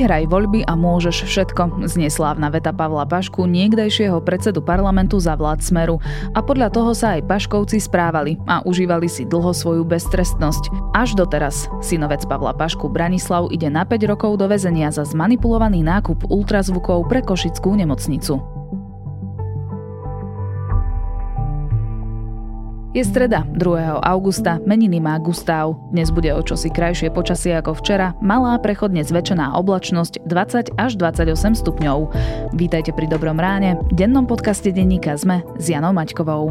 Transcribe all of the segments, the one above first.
Vyhraj voľby a môžeš všetko, znie slávna veta Pavla Pašku, niekdejšieho predsedu parlamentu za vlád Smeru. A podľa toho sa aj Paškovci správali a užívali si dlho svoju beztrestnosť. Až doteraz. Synovec Pavla Pašku Branislav ide na 5 rokov do väzenia za zmanipulovaný nákup ultrazvukov pre Košickú nemocnicu. Je streda, 2. augusta, meniny má Gustav. Dnes bude o čosi krajšie počasie ako včera, malá prechodne zväčšená oblačnosť 20 až 28 stupňov. Vítajte pri Dobrom ráne, dennom podcaste denníka ZME s Janou Maťkovou.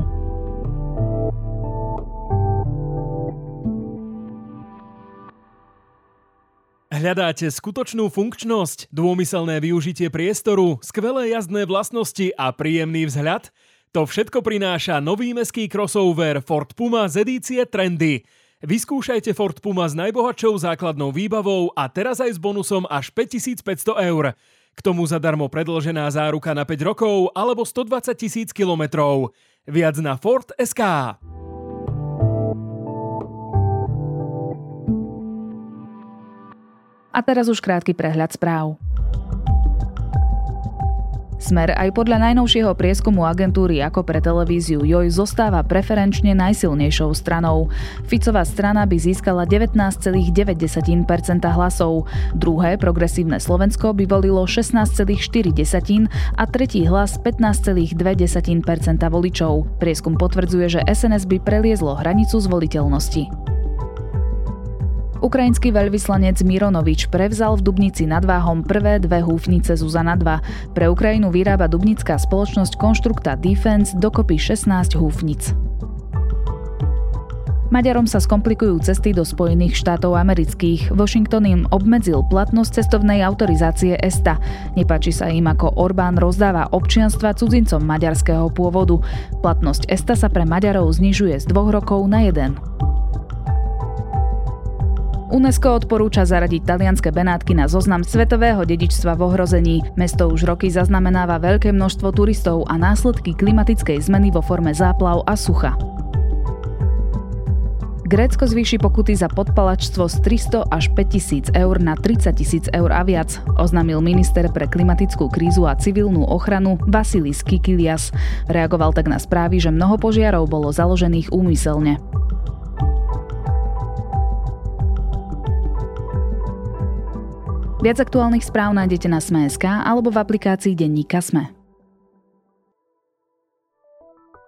Hľadáte skutočnú funkčnosť, dômyselné využitie priestoru, skvelé jazdné vlastnosti a príjemný vzhľad? To všetko prináša nový meský crossover Ford Puma z edície Trendy. Vyskúšajte Ford Puma s najbohatšou základnou výbavou a teraz aj s bonusom až 5500 eur. K tomu zadarmo predlžená záruka na 5 rokov alebo 120 tisíc kilometrov. Viac na Ford SK. A teraz už krátky prehľad správ. Smer aj podľa najnovšieho prieskumu agentúry ako pre televíziu JOJ zostáva preferenčne najsilnejšou stranou. Ficová strana by získala 19,9% hlasov, druhé progresívne Slovensko by volilo 16,4% a tretí hlas 15,2% voličov. Prieskum potvrdzuje, že SNS by preliezlo hranicu zvoliteľnosti. Ukrajinský veľvyslanec Mironovič prevzal v Dubnici nad Váhom prvé dve húfnice Zuzana 2. Pre Ukrajinu vyrába dubnická spoločnosť Konštrukta Defense dokopy 16 húfnic. Maďarom sa skomplikujú cesty do Spojených štátov amerických. Washington im obmedzil platnosť cestovnej autorizácie ESTA. Nepáči sa im, ako Orbán rozdáva občianstva cudzincom maďarského pôvodu. Platnosť ESTA sa pre Maďarov znižuje z dvoch rokov na jeden. UNESCO odporúča zaradiť talianske Benátky na zoznam svetového dedičstva v ohrození. Mesto už roky zaznamenáva veľké množstvo turistov a následky klimatickej zmeny vo forme záplav a sucha. Grécko zvýši pokuty za podpalačstvo z 300 až 5000 eur na 30 tisíc eur a viac, oznámil minister pre klimatickú krízu a civilnú ochranu Vasilis Kikilias. Reagoval tak na správy, že mnoho požiarov bolo založených úmyselne. Viac aktuálnych správ nájdete na Sme.sk alebo v aplikácii Denníka Sme.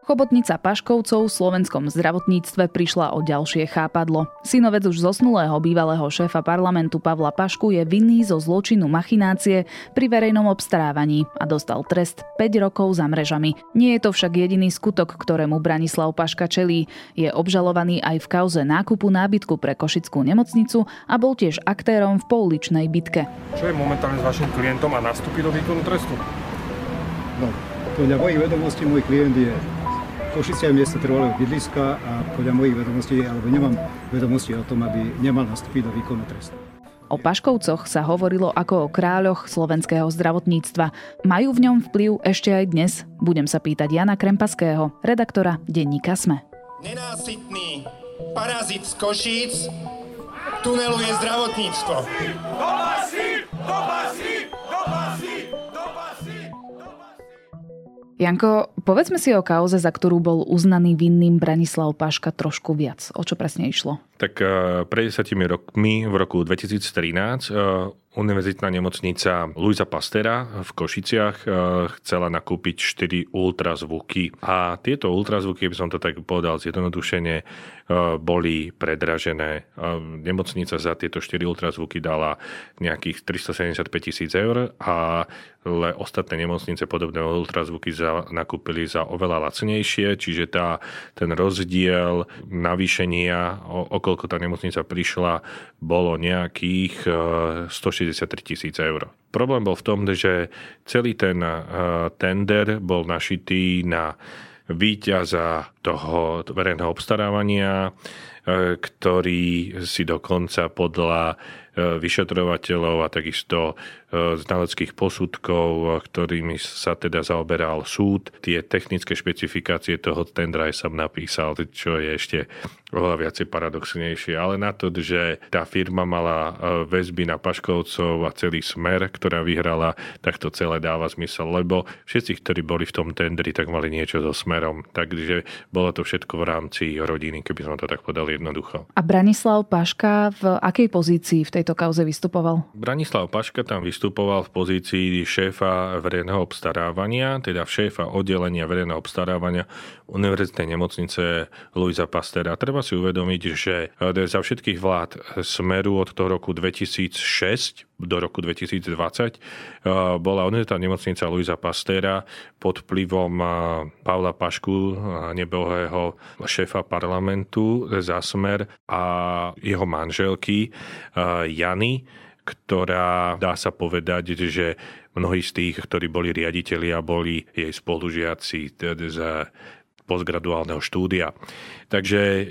Chobotnica Paškovcov v slovenskom zdravotníctve prišla o ďalšie chápadlo. Synovec už zosnulého bývalého šéfa parlamentu Pavla Pašku je vinný zo zločinu machinácie pri verejnom obstarávaní a dostal trest 5 rokov za mrežami. Nie je to však jediný skutok, ktorému Branislav Paška čelí. Je obžalovaný aj v kauze nákupu nábytku pre Košickú nemocnicu a bol tiež aktérom v pouličnej bitke. Čo je momentálne s vašim klientom a nastúpi do výkonu trestu? No, podľa mojich vedomostí môj klient je Košice je miesto trvalého bydliska a podľa mojich vedomostí, alebo nemám vedomosti o tom, aby nemal nastúpiť do výkonu trestu. O Paškovcoch sa hovorilo ako o kráľoch slovenského zdravotníctva. Majú v ňom vplyv ešte aj dnes? Budem sa pýtať Jana Krempaského, redaktora denníka SME. Nenásytný parazit z Košíc tuneluje zdravotníctvo. Do basy! Janko, povedzme si o kauze, za ktorú bol uznaný vinným Branislav Paška trošku viac. O čo presne išlo? Tak eh, pred 10 rokmi, v roku 2013, Univerzitná nemocnica Luisa Pastera v Košiciach eh, chcela nakúpiť 4 ultrazvuky. A tieto ultrazvuky, by som to tak povedal zjednodušene, boli predražené. Nemocnica za tieto 4 ultrazvuky dala nejakých 375 tisíc eur ale ostatné nemocnice podobné ultrazvuky za, nakúpili za oveľa lacnejšie, čiže tá, ten rozdiel navýšenia, okolko tá nemocnica prišla, bolo nejakých 160 63 tisíc eur. Problém bol v tom, že celý ten tender bol našitý na víťaza toho verejného obstarávania, ktorý si dokonca podľa vyšetrovateľov a takisto znaleckých posudkov, ktorými sa teda zaoberal súd. Tie technické špecifikácie toho tendra som napísal, čo je ešte oveľa viacej paradoxnejšie. Ale na to, že tá firma mala väzby na Paškovcov a celý smer, ktorá vyhrala, tak to celé dáva zmysel, lebo všetci, ktorí boli v tom tendri, tak mali niečo so smerom. Takže bolo to všetko v rámci rodiny, keby som to tak podal jednoducho. A Branislav Paška v akej pozícii v tejto kauze vystupoval? Branislav Paška tam vystupoval v pozícii šéfa verejného obstarávania, teda šéfa oddelenia verejného obstarávania Univerzitnej nemocnice Luisa Pastera. Treba si uvedomiť, že e, za všetkých vlád Smeru od toho roku 2006 do roku 2020 e, bola Univerzitná nemocnica Luisa Pastera pod vplyvom e, Pavla Pašku, nebohého šéfa parlamentu za Smer a jeho manželky Jany ktorá dá sa povedať, že mnohí z tých, ktorí boli riaditeľia, boli jej spolužiaci z postgraduálneho štúdia. Takže e,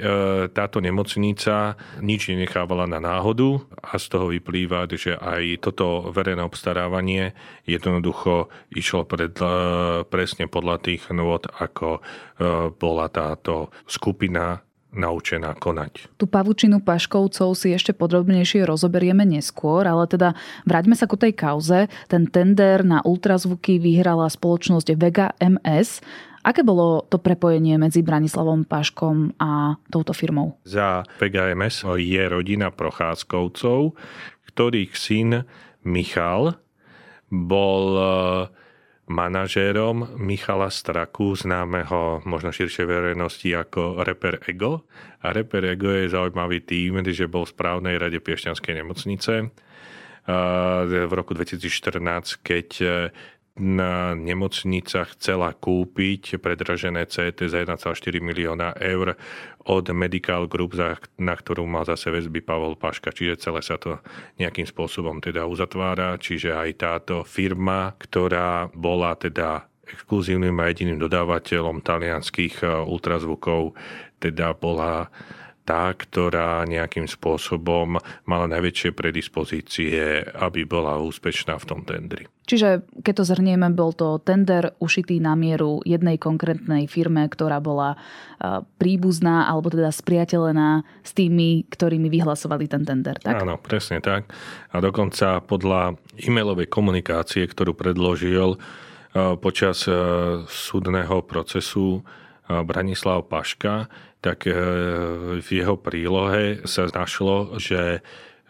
táto nemocnica nič nenechávala na náhodu a z toho vyplýva, že aj toto verejné obstarávanie jednoducho išlo pred, e, presne podľa tých nôd, ako e, bola táto skupina naučená konať. Tú pavučinu Paškovcov si ešte podrobnejšie rozoberieme neskôr, ale teda vráťme sa ku tej kauze. Ten tender na ultrazvuky vyhrala spoločnosť Vega MS. Aké bolo to prepojenie medzi Branislavom Paškom a touto firmou? Za Vega MS je rodina Prochádzkovcov, ktorých syn Michal bol manažérom Michala Straku, známeho možno širšej verejnosti ako Reper Ego. A Reper Ego je zaujímavý tým, že bol v správnej rade Piešťanskej nemocnice v roku 2014, keď na nemocnica chcela kúpiť predražené CT za 1,4 milióna eur od Medical Group, na ktorú mal zase väzby Pavol Paška, čiže celé sa to nejakým spôsobom teda uzatvára, čiže aj táto firma, ktorá bola teda exkluzívnym a jediným dodávateľom talianských eh, ultrazvukov, teda bola tá, ktorá nejakým spôsobom mala najväčšie predispozície, aby bola úspešná v tom tendri. Čiže keď to zhrnieme, bol to tender ušitý na mieru jednej konkrétnej firme, ktorá bola príbuzná alebo teda spriateľená s tými, ktorými vyhlasovali ten tender, tak? Áno, presne tak. A dokonca podľa e-mailovej komunikácie, ktorú predložil počas súdneho procesu Branislav Paška, tak e, v jeho prílohe sa našlo, že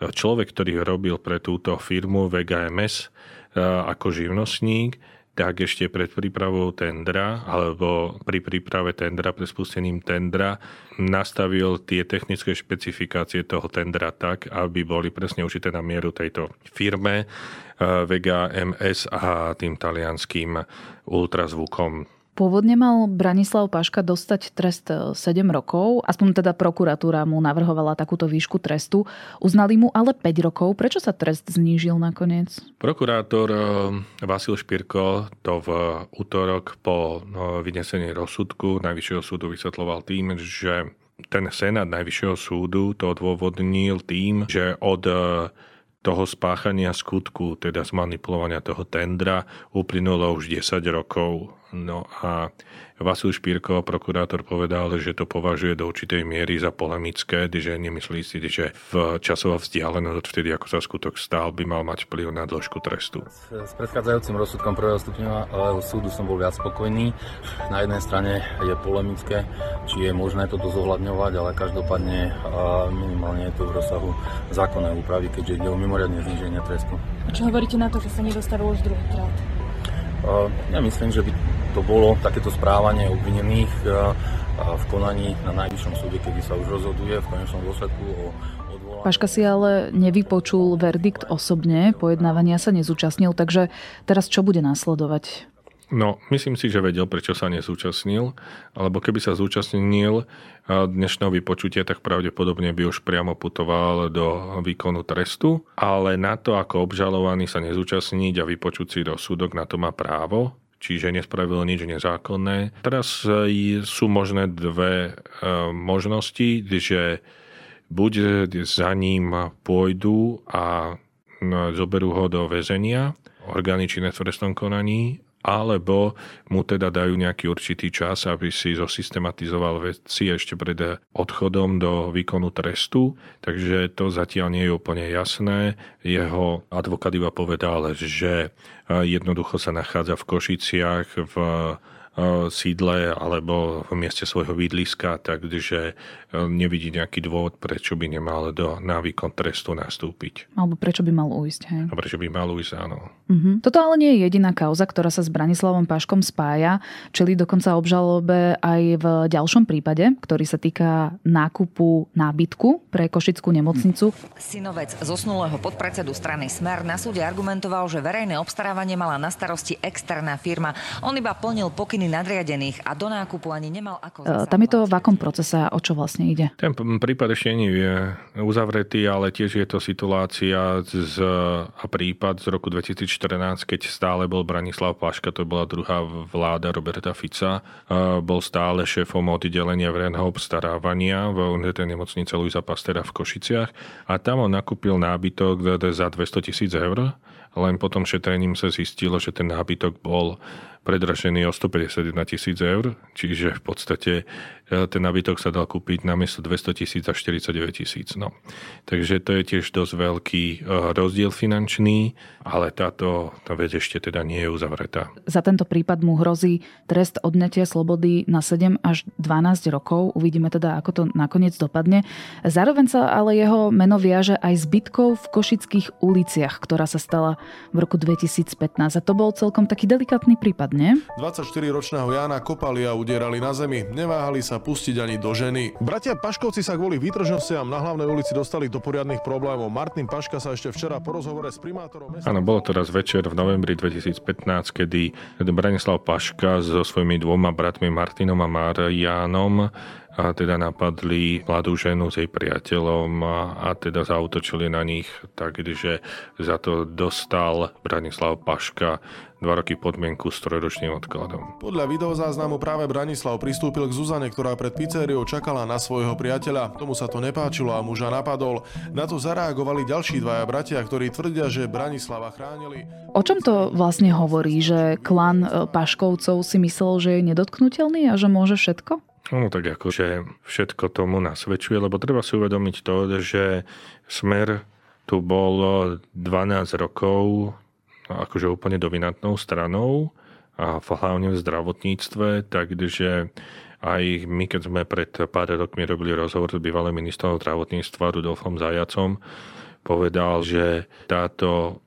človek, ktorý robil pre túto firmu VGMS e, ako živnostník, tak ešte pred prípravou tendra alebo pri príprave tendra, pred spustením tendra nastavil tie technické špecifikácie toho tendra tak, aby boli presne užité na mieru tejto firme e, Vega MS a tým talianským ultrazvukom Pôvodne mal Branislav Paška dostať trest 7 e, rokov, aspoň teda prokuratúra mu navrhovala takúto výšku trestu. Uznali mu ale 5 rokov. Prečo sa trest znížil nakoniec? Prokurátor e, Vasil Špirko to v útorok po vynesení rozsudku Najvyššieho súdu vysvetloval tým, že ten senát Najvyššieho súdu to odôvodnil tým, že od e, toho spáchania skutku, teda zmanipulovania toho tendra, uplynulo už 10 rokov. No a Vasil Špírko, prokurátor, povedal, že to považuje do určitej miery za polemické, že nemyslí si, že v časová vzdialenosť od vtedy, ako sa skutok stál, by mal mať vplyv na dĺžku trestu. S predchádzajúcim rozsudkom prvého stupňového súdu som bol viac spokojný. Na jednej strane je polemické, či je možné toto zohľadňovať, ale každopádne minimálne je to v rozsahu zákonnej úpravy, keďže ide o mimoriadne zníženie trestu. A čo hovoríte na to, že sa nedostavilo už druhýkrát? Ja myslím, že by to bolo takéto správanie obvinených v konaní na najvyššom súde, kedy sa už rozhoduje v konečnom dôsledku o odvolaní. Paška si ale nevypočul verdikt osobne, pojednávania sa nezúčastnil, takže teraz čo bude následovať? No, myslím si, že vedel, prečo sa nezúčastnil, alebo keby sa zúčastnil dnešného vypočutia, tak pravdepodobne by už priamo putoval do výkonu trestu, ale na to, ako obžalovaný sa nezúčastniť a vypočuť si rozsudok, na to má právo čiže nespravil nič nezákonné. Teraz sú možné dve možnosti, že buď za ním pôjdu a zoberú ho do väzenia, orgány činné v trestnom konaní, alebo mu teda dajú nejaký určitý čas, aby si zosystematizoval veci ešte pred odchodom do výkonu trestu. Takže to zatiaľ nie je úplne jasné. Jeho advokát iba povedal, že jednoducho sa nachádza v Košiciach v sídle alebo v mieste svojho bydliska, takže nevidí nejaký dôvod, prečo by nemal do, na výkon trestu nastúpiť. Alebo prečo by mal ujsť, hej? A prečo by mal ujsť, áno. Uh-huh. Toto ale nie je jediná kauza, ktorá sa s Branislavom Paškom spája, čili dokonca obžalobe aj v ďalšom prípade, ktorý sa týka nákupu nábytku pre Košickú nemocnicu. Synovec zosnulého podpredsedu strany Smer na súde argumentoval, že verejné obstarávanie mala na starosti externá firma. On iba plnil pokyny nadriadených a do nákupu ani nemal ako... E, tam je to v akom procese a o čo vlastne ide? Ten prípad ešte nie je uzavretý, ale tiež je to situácia z, a prípad z roku 2014, keď stále bol Branislav Paška, to bola druhá vláda Roberta Fica, bol stále šéfom oddelenia verejného obstarávania v tej nemocnice Luisa Pastera v Košiciach a tam on nakúpil nábytok za 200 tisíc eur. Len potom šetrením sa zistilo, že ten nábytok bol predražený o 151 tisíc eur, čiže v podstate ten nábytok sa dal kúpiť na miesto 200 tisíc a 49 tisíc. No. Takže to je tiež dosť veľký e, rozdiel finančný, ale táto tá vec ešte teda nie je uzavretá. Za tento prípad mu hrozí trest odňatia slobody na 7 až 12 rokov. Uvidíme teda, ako to nakoniec dopadne. Zároveň sa ale jeho meno viaže aj s bitkou v Košických uliciach, ktorá sa stala v roku 2015. A to bol celkom taký delikátny prípad nie? 24-ročného Jana kopali a udierali na zemi. Neváhali sa pustiť ani do ženy. Bratia Paškovci sa kvôli výtržnostiam na hlavnej ulici dostali do poriadnych problémov. Martin Paška sa ešte včera po rozhovore s primátorom... Áno, bolo to raz večer v novembri 2015, kedy Branislav Paška so svojimi dvoma bratmi Martinom a Marianom a teda napadli mladú ženu s jej priateľom a, a teda zautočili na nich, takže za to dostal Branislav Paška dva roky podmienku s trojročným odkladom. Podľa videozáznamu práve Branislav pristúpil k Zuzane, ktorá pred pizzeriou čakala na svojho priateľa. Tomu sa to nepáčilo a muža napadol. Na to zareagovali ďalší dvaja bratia, ktorí tvrdia, že Branislava chránili. O čom to vlastne hovorí, že klan e, Paškovcov si myslel, že je nedotknutelný a že môže všetko? No tak akože všetko tomu nasvedčuje, lebo treba si uvedomiť to, že Smer tu bol 12 rokov akože úplne dominantnou stranou a hlavne v zdravotníctve, takže aj my, keď sme pred pár rokmi robili rozhovor s bývalým ministrom zdravotníctva Rudolfom Zajacom, povedal, že táto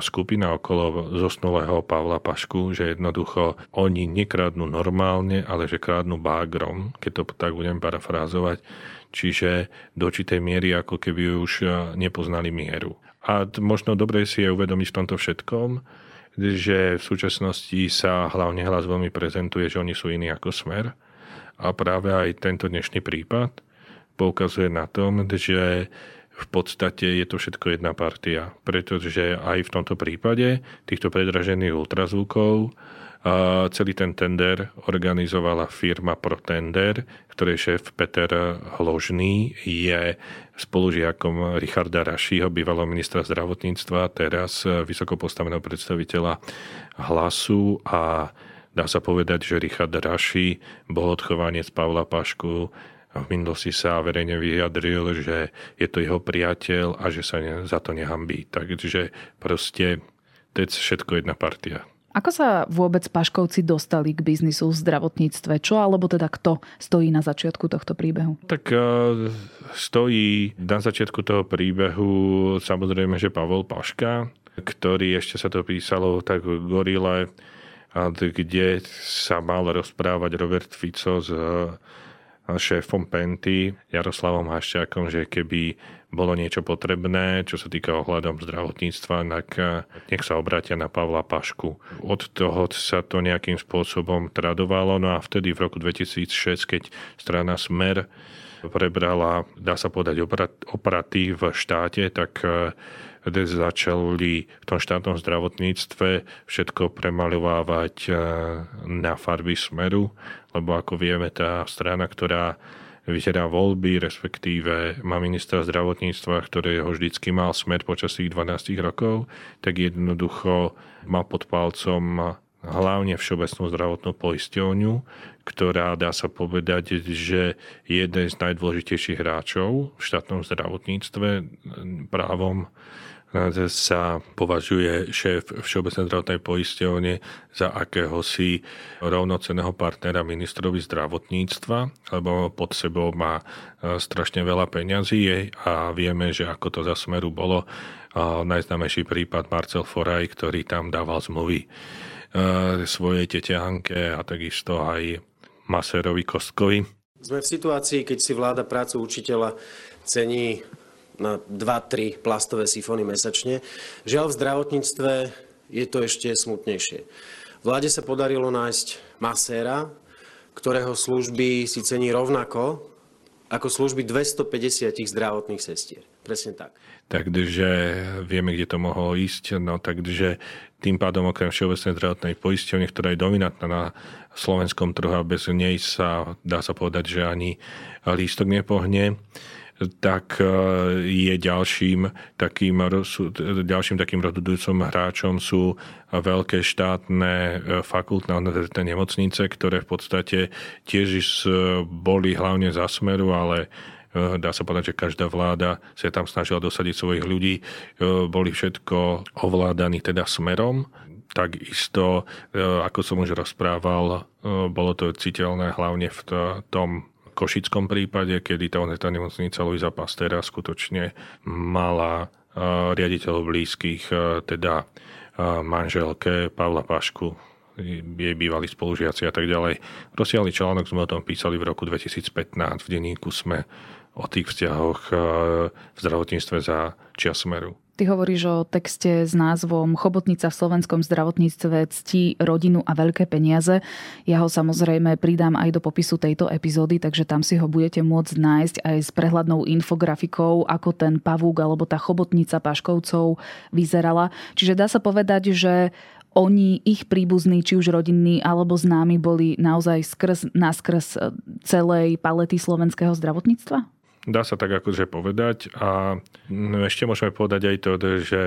skupina okolo zosnulého Pavla Pašku, že jednoducho oni nekradnú normálne, ale že krádnu bágrom, keď to tak budem parafrázovať, čiže do určitej miery ako keby už nepoznali mieru. A možno dobre si je uvedomiť v tomto všetkom, že v súčasnosti sa hlavne hlas veľmi prezentuje, že oni sú iní ako smer. A práve aj tento dnešný prípad poukazuje na tom, že v podstate je to všetko jedna partia, pretože aj v tomto prípade týchto predražených ultrazvukov celý ten tender organizovala firma ProTender, ktorej šéf Peter Hložný je spolužiakom Richarda Rašiho, bývalého ministra zdravotníctva, teraz vysoko postaveného predstaviteľa hlasu a dá sa povedať, že Richard Raši bol odchovanec Pavla Pašku v minulosti sa verejne vyjadril, že je to jeho priateľ a že sa za to nehambí. Takže proste to je všetko jedna partia. Ako sa vôbec Paškovci dostali k biznisu v zdravotníctve? Čo alebo teda kto stojí na začiatku tohto príbehu? Tak e, stojí na začiatku toho príbehu samozrejme, že Pavol Paška, ktorý ešte sa to písalo tak gorile, kde sa mal rozprávať Robert Fico s šéfom Penty, Jaroslavom Haščákom, že keby bolo niečo potrebné, čo sa týka ohľadom zdravotníctva, tak eh, nech sa obratia na Pavla Pašku. Od toho sa to nejakým spôsobom tradovalo, no a vtedy v roku 2006, keď strana Smer prebrala, dá sa povedať, operaty v štáte, tak eh, začali v tom štátnom zdravotníctve všetko premaľovávať e, na farby smeru, lebo ako vieme, tá strana, ktorá vyzerá voľby, respektíve má ministra zdravotníctva, ktorý ho vždycky mal smer počas tých 12 rokov, tak jednoducho mal pod palcom hlavne Všeobecnú zdravotnú poisťovňu, ktorá dá sa povedať, že je jeden z najdôležitejších hráčov v štátnom zdravotníctve právom sa považuje šéf Všeobecnej zdravotnej poisťovne za akéhosi rovnoceného partnera ministrovi zdravotníctva, lebo pod sebou má e, strašne veľa peňazí a vieme, že ako to za smeru bolo. Najznámejší prípad Marcel Foraj, ktorý tam dával zmluvy svojej tetehanke a takisto aj Maserovi Kostkovi. Sme v situácii, keď si vláda prácu učiteľa cení na 2-3 plastové sifóny mesačne. Žiaľ, v zdravotníctve je to ešte smutnejšie. Vláde sa podarilo nájsť maséra, ktorého služby si cení rovnako ako služby 250 zdravotných sestier. Presne tak. Takže vieme, kde to mohlo ísť. No takže tým pádom okrem Všeobecnej zdravotnej poisťovne, ktorá je dominantná na slovenskom trhu a bez nej sa dá sa povedať, že ani lístok nepohne tak e, je ďalším takým, ďalším takým rozhodujúcim hráčom sú veľké štátne e, fakultné univerzitné nemocnice, ktoré v podstate tiež boli hlavne za smeru, ale dá sa povedať, že každá vláda sa tam snažila dosadiť svojich ľudí, boli všetko ovládaní teda smerom, takisto, ako som už rozprával, bolo to citeľné hlavne v tom Košickom prípade, kedy tá univerzitná nemocnica Luisa Pastera skutočne mala riaditeľov blízkych, teda manželke Pavla Pašku, jej bývalí spolužiaci a tak ďalej. Rozsiahli článok sme o tom písali v roku 2015 v denníku sme o tých vzťahoch v zdravotníctve za smeru. Ty hovoríš o texte s názvom Chobotnica v slovenskom zdravotníctve ctí rodinu a veľké peniaze. Ja ho samozrejme pridám aj do popisu tejto epizódy, takže tam si ho budete môcť nájsť aj s prehľadnou infografikou, ako ten pavúk alebo tá chobotnica Paškovcov vyzerala. Čiže dá sa povedať, že oni, ich príbuzní, či už rodinní alebo známi, boli naozaj skrz, naskrz celej palety slovenského zdravotníctva? Dá sa tak akože povedať. A ešte môžeme povedať aj to, že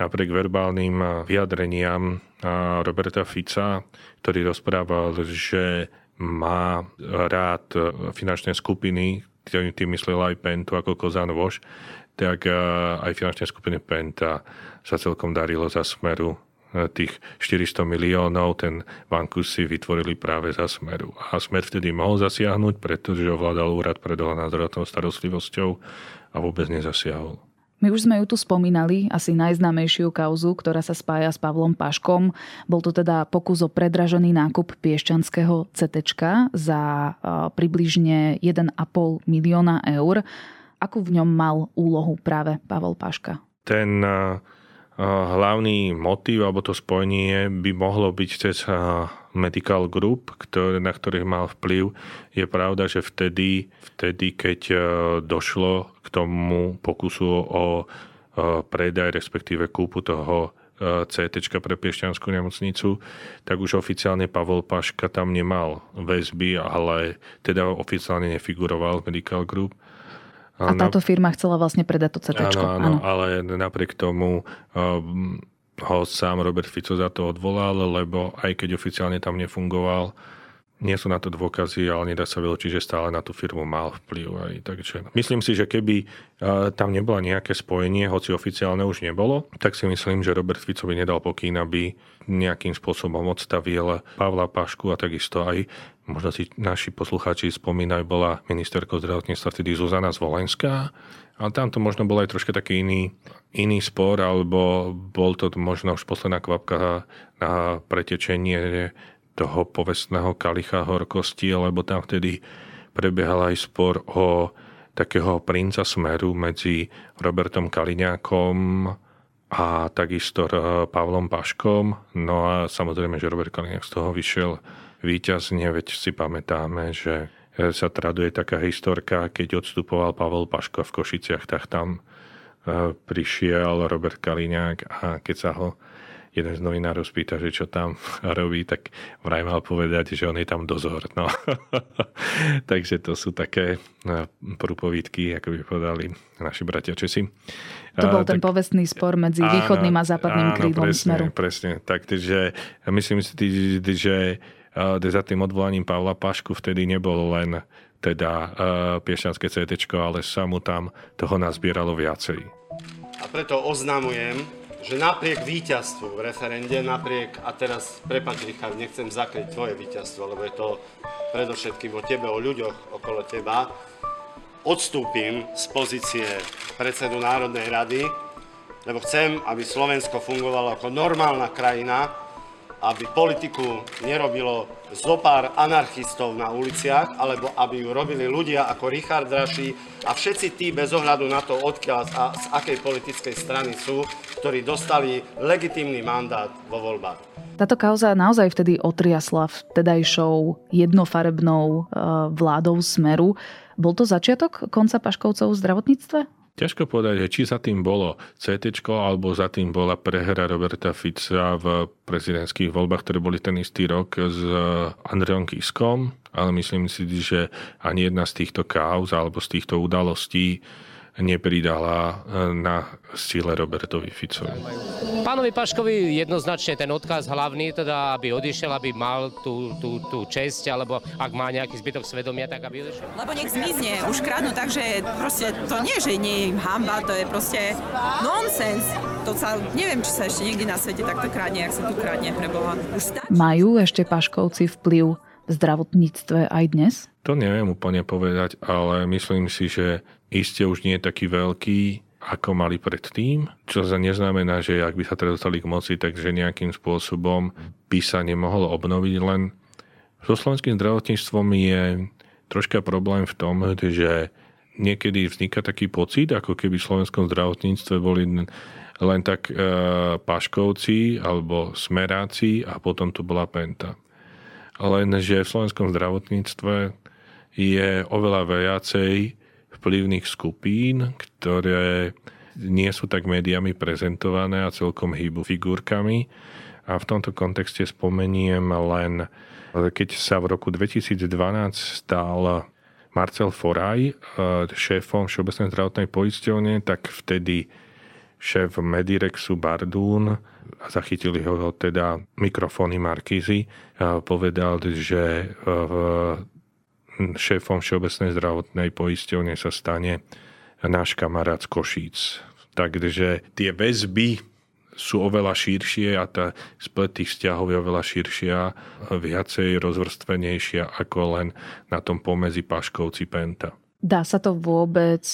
napriek verbálnym vyjadreniam Roberta Fica, ktorý rozprával, že má rád finančné skupiny, ktorým tým myslel aj Pentu ako Kozan Voš, tak aj finančné skupiny Penta sa celkom darilo za smeru tých 400 miliónov ten banku si vytvorili práve za Smeru. A Smer vtedy mohol zasiahnuť, pretože ovládal úrad pre dohľad nad zdravotnou starostlivosťou a vôbec nezasiahol. My už sme ju tu spomínali, asi najznámejšiu kauzu, ktorá sa spája s Pavlom Paškom. Bol to teda pokus o predražený nákup piešťanského CT za približne 1,5 milióna eur. Akú v ňom mal úlohu práve Pavel Paška? Ten hlavný motív alebo to spojenie by mohlo byť cez medical group, ktoré, na ktorých mal vplyv. Je pravda, že vtedy, vtedy keď došlo k tomu pokusu o predaj, respektíve kúpu toho CT pre Piešťanskú nemocnicu, tak už oficiálne Pavol Paška tam nemal väzby, ale teda oficiálne nefiguroval v Medical Group. A táto firma chcela vlastne predať to CT. Áno, áno, áno, ale napriek tomu um, ho sám Robert Fico za to odvolal, lebo aj keď oficiálne tam nefungoval, nie sú na to dôkazy, ale nedá sa vylúčiť, že stále na tú firmu mal vplyv. Aj, takže myslím si, že keby tam nebolo nejaké spojenie, hoci oficiálne už nebolo, tak si myslím, že Robert Fico by nedal pokyn, aby nejakým spôsobom odstavil Pavla Pašku a takisto aj, možno si naši poslucháči spomínajú, bola ministerkou zdravotníctva vtedy Zuzana Zvolenská. A tam to možno bol aj troška taký iný, iný spor, alebo bol to možno už posledná kvapka na pretečenie toho povestného kalicha horkosti, lebo tam vtedy prebiehal aj spor o takého princa smeru medzi Robertom Kaliňákom a takisto Pavlom Paškom. No a samozrejme, že Robert Kaliňák z toho vyšiel víťazne, veď si pamätáme, že sa traduje taká historka, keď odstupoval Pavel Paško v Košiciach, tak tam prišiel Robert Kaliňák a keď sa ho jeden z novinárov spýta, že čo tam robí, tak vraj mal povedať, že on je tam dozor. No. Takže to sú také no, prúpovídky, ako by povedali naši bratia Česi. To bol a, ten tak, povestný spor medzi áno, východným a západným áno, krídlom presne, smeru. Presne, takže myslím si, že za tým odvolaním Pavla Pašku vtedy nebolo len teda uh, Piešťanské CT, ale sa mu tam toho nazbieralo viacej. A preto oznamujem, že napriek víťazstvu v referende, napriek, a teraz, prepáč Richard, nechcem zakryť tvoje víťazstvo, lebo je to predovšetkým o tebe, o ľuďoch okolo teba, odstúpim z pozície predsedu Národnej rady, lebo chcem, aby Slovensko fungovalo ako normálna krajina, aby politiku nerobilo zopár anarchistov na uliciach, alebo aby ju robili ľudia ako Richard Raši a všetci tí bez ohľadu na to, odkiaľ a z akej politickej strany sú, ktorí dostali legitímny mandát vo voľbách. Táto kauza naozaj vtedy otriasla vtedajšou jednofarebnou e, vládou Smeru. Bol to začiatok konca Paškovcov v zdravotníctve? Ťažko povedať, či za tým bolo CT, alebo za tým bola prehra Roberta Fica v prezidentských voľbách, ktoré boli ten istý rok s Andreom Kiskom, ale myslím si, že ani jedna z týchto kauz alebo z týchto udalostí nepridala e, na síle Robertovi Ficovi. Pánovi Paškovi jednoznačne ten odkaz hlavný, teda aby odišiel, aby mal tú, tú, tú česť, alebo ak má nejaký zbytok svedomia, tak aby odišiel. Lebo nech zmizne, už kradnú tak, že proste to nie, že nie je im hamba, to je proste nonsens. To sa, neviem, či sa ešte niekde na svete takto kradne, ak sa tu kradne pre Boha. Majú ešte Paškovci vplyv v zdravotníctve aj dnes? To neviem úplne povedať, ale myslím si, že iste už nie je taký veľký, ako mali predtým, čo sa neznamená, že ak by sa teda dostali k moci, takže nejakým spôsobom by sa nemohol obnoviť, len so slovenským zdravotníctvom je troška problém v tom, že niekedy vzniká taký pocit, ako keby v slovenskom zdravotníctve boli len tak e, paškovci alebo smeráci a potom tu bola penta. Lenže v slovenskom zdravotníctve je oveľa viacej vplyvných skupín, ktoré nie sú tak médiami prezentované a celkom hýbu figurkami. A v tomto kontexte spomeniem len, keď sa v roku 2012 stal Marcel Foraj eh, šéfom Všeobecnej zdravotnej poisťovne, tak vtedy šéf Medirexu Bardún a zachytili ho teda mikrofóny Markízy, povedal, že šéfom Všeobecnej zdravotnej poisťovne sa stane náš kamarát z Košíc. Takže tie väzby sú oveľa širšie a tá splet tých vzťahov je oveľa širšia, viacej rozvrstvenejšia ako len na tom pomedzi Paškovci Penta. Dá sa to vôbec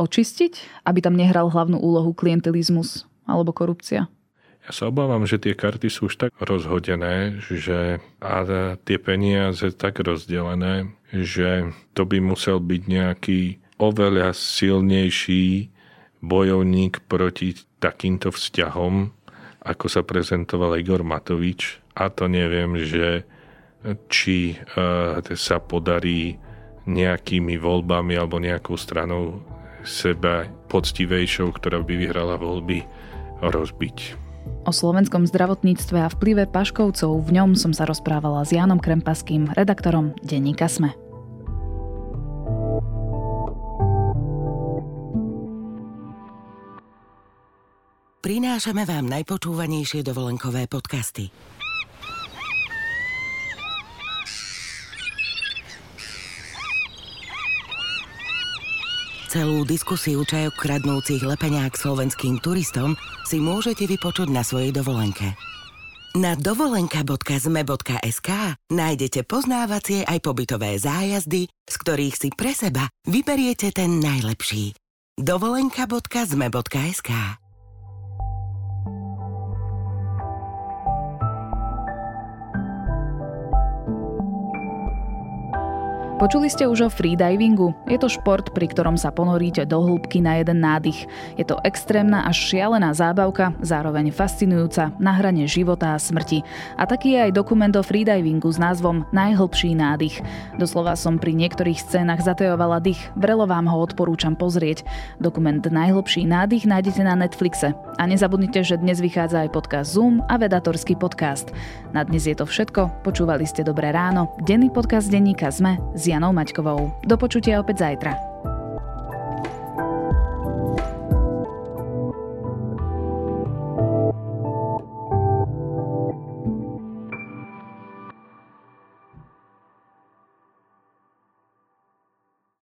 očistiť, aby tam nehral hlavnú úlohu klientelizmus alebo korupcia? Ja sa obávam, že tie karty sú už tak rozhodené, že a tie peniaze tak rozdelené, že to by musel byť nejaký oveľa silnejší bojovník proti takýmto vzťahom, ako sa prezentoval Igor Matovič. A to neviem, že či uh, sa podarí nejakými voľbami alebo nejakou stranou seba poctivejšou, ktorá by vyhrala voľby, rozbiť. O slovenskom zdravotníctve a vplyve Paškovcov v ňom som sa rozprávala s Jánom Krempaským, redaktorom denníka SME. Prinášame vám najpočúvanejšie dovolenkové podcasty. Celú diskusiu čajok kradnúcich lepeniák slovenským turistom si môžete vypočuť na svojej dovolenke. Na dovolenka.zme.sk nájdete poznávacie aj pobytové zájazdy, z ktorých si pre seba vyberiete ten najlepší. dovolenka.zme.sk Počuli ste už o freedivingu? Je to šport, pri ktorom sa ponoríte do hĺbky na jeden nádych. Je to extrémna až šialená zábavka, zároveň fascinujúca, na hrane života a smrti. A taký je aj dokument o freedivingu s názvom Najhlbší nádych. Doslova som pri niektorých scénach zatejovala dých, vrelo vám ho odporúčam pozrieť. Dokument Najhlbší nádych nájdete na Netflixe. A nezabudnite, že dnes vychádza aj podcast Zoom a vedatorský podcast. Na dnes je to všetko. Počúvali ste Dobré ráno, denný podcast denníka ZME s Janou Maťkovou. Do počutia opäť zajtra.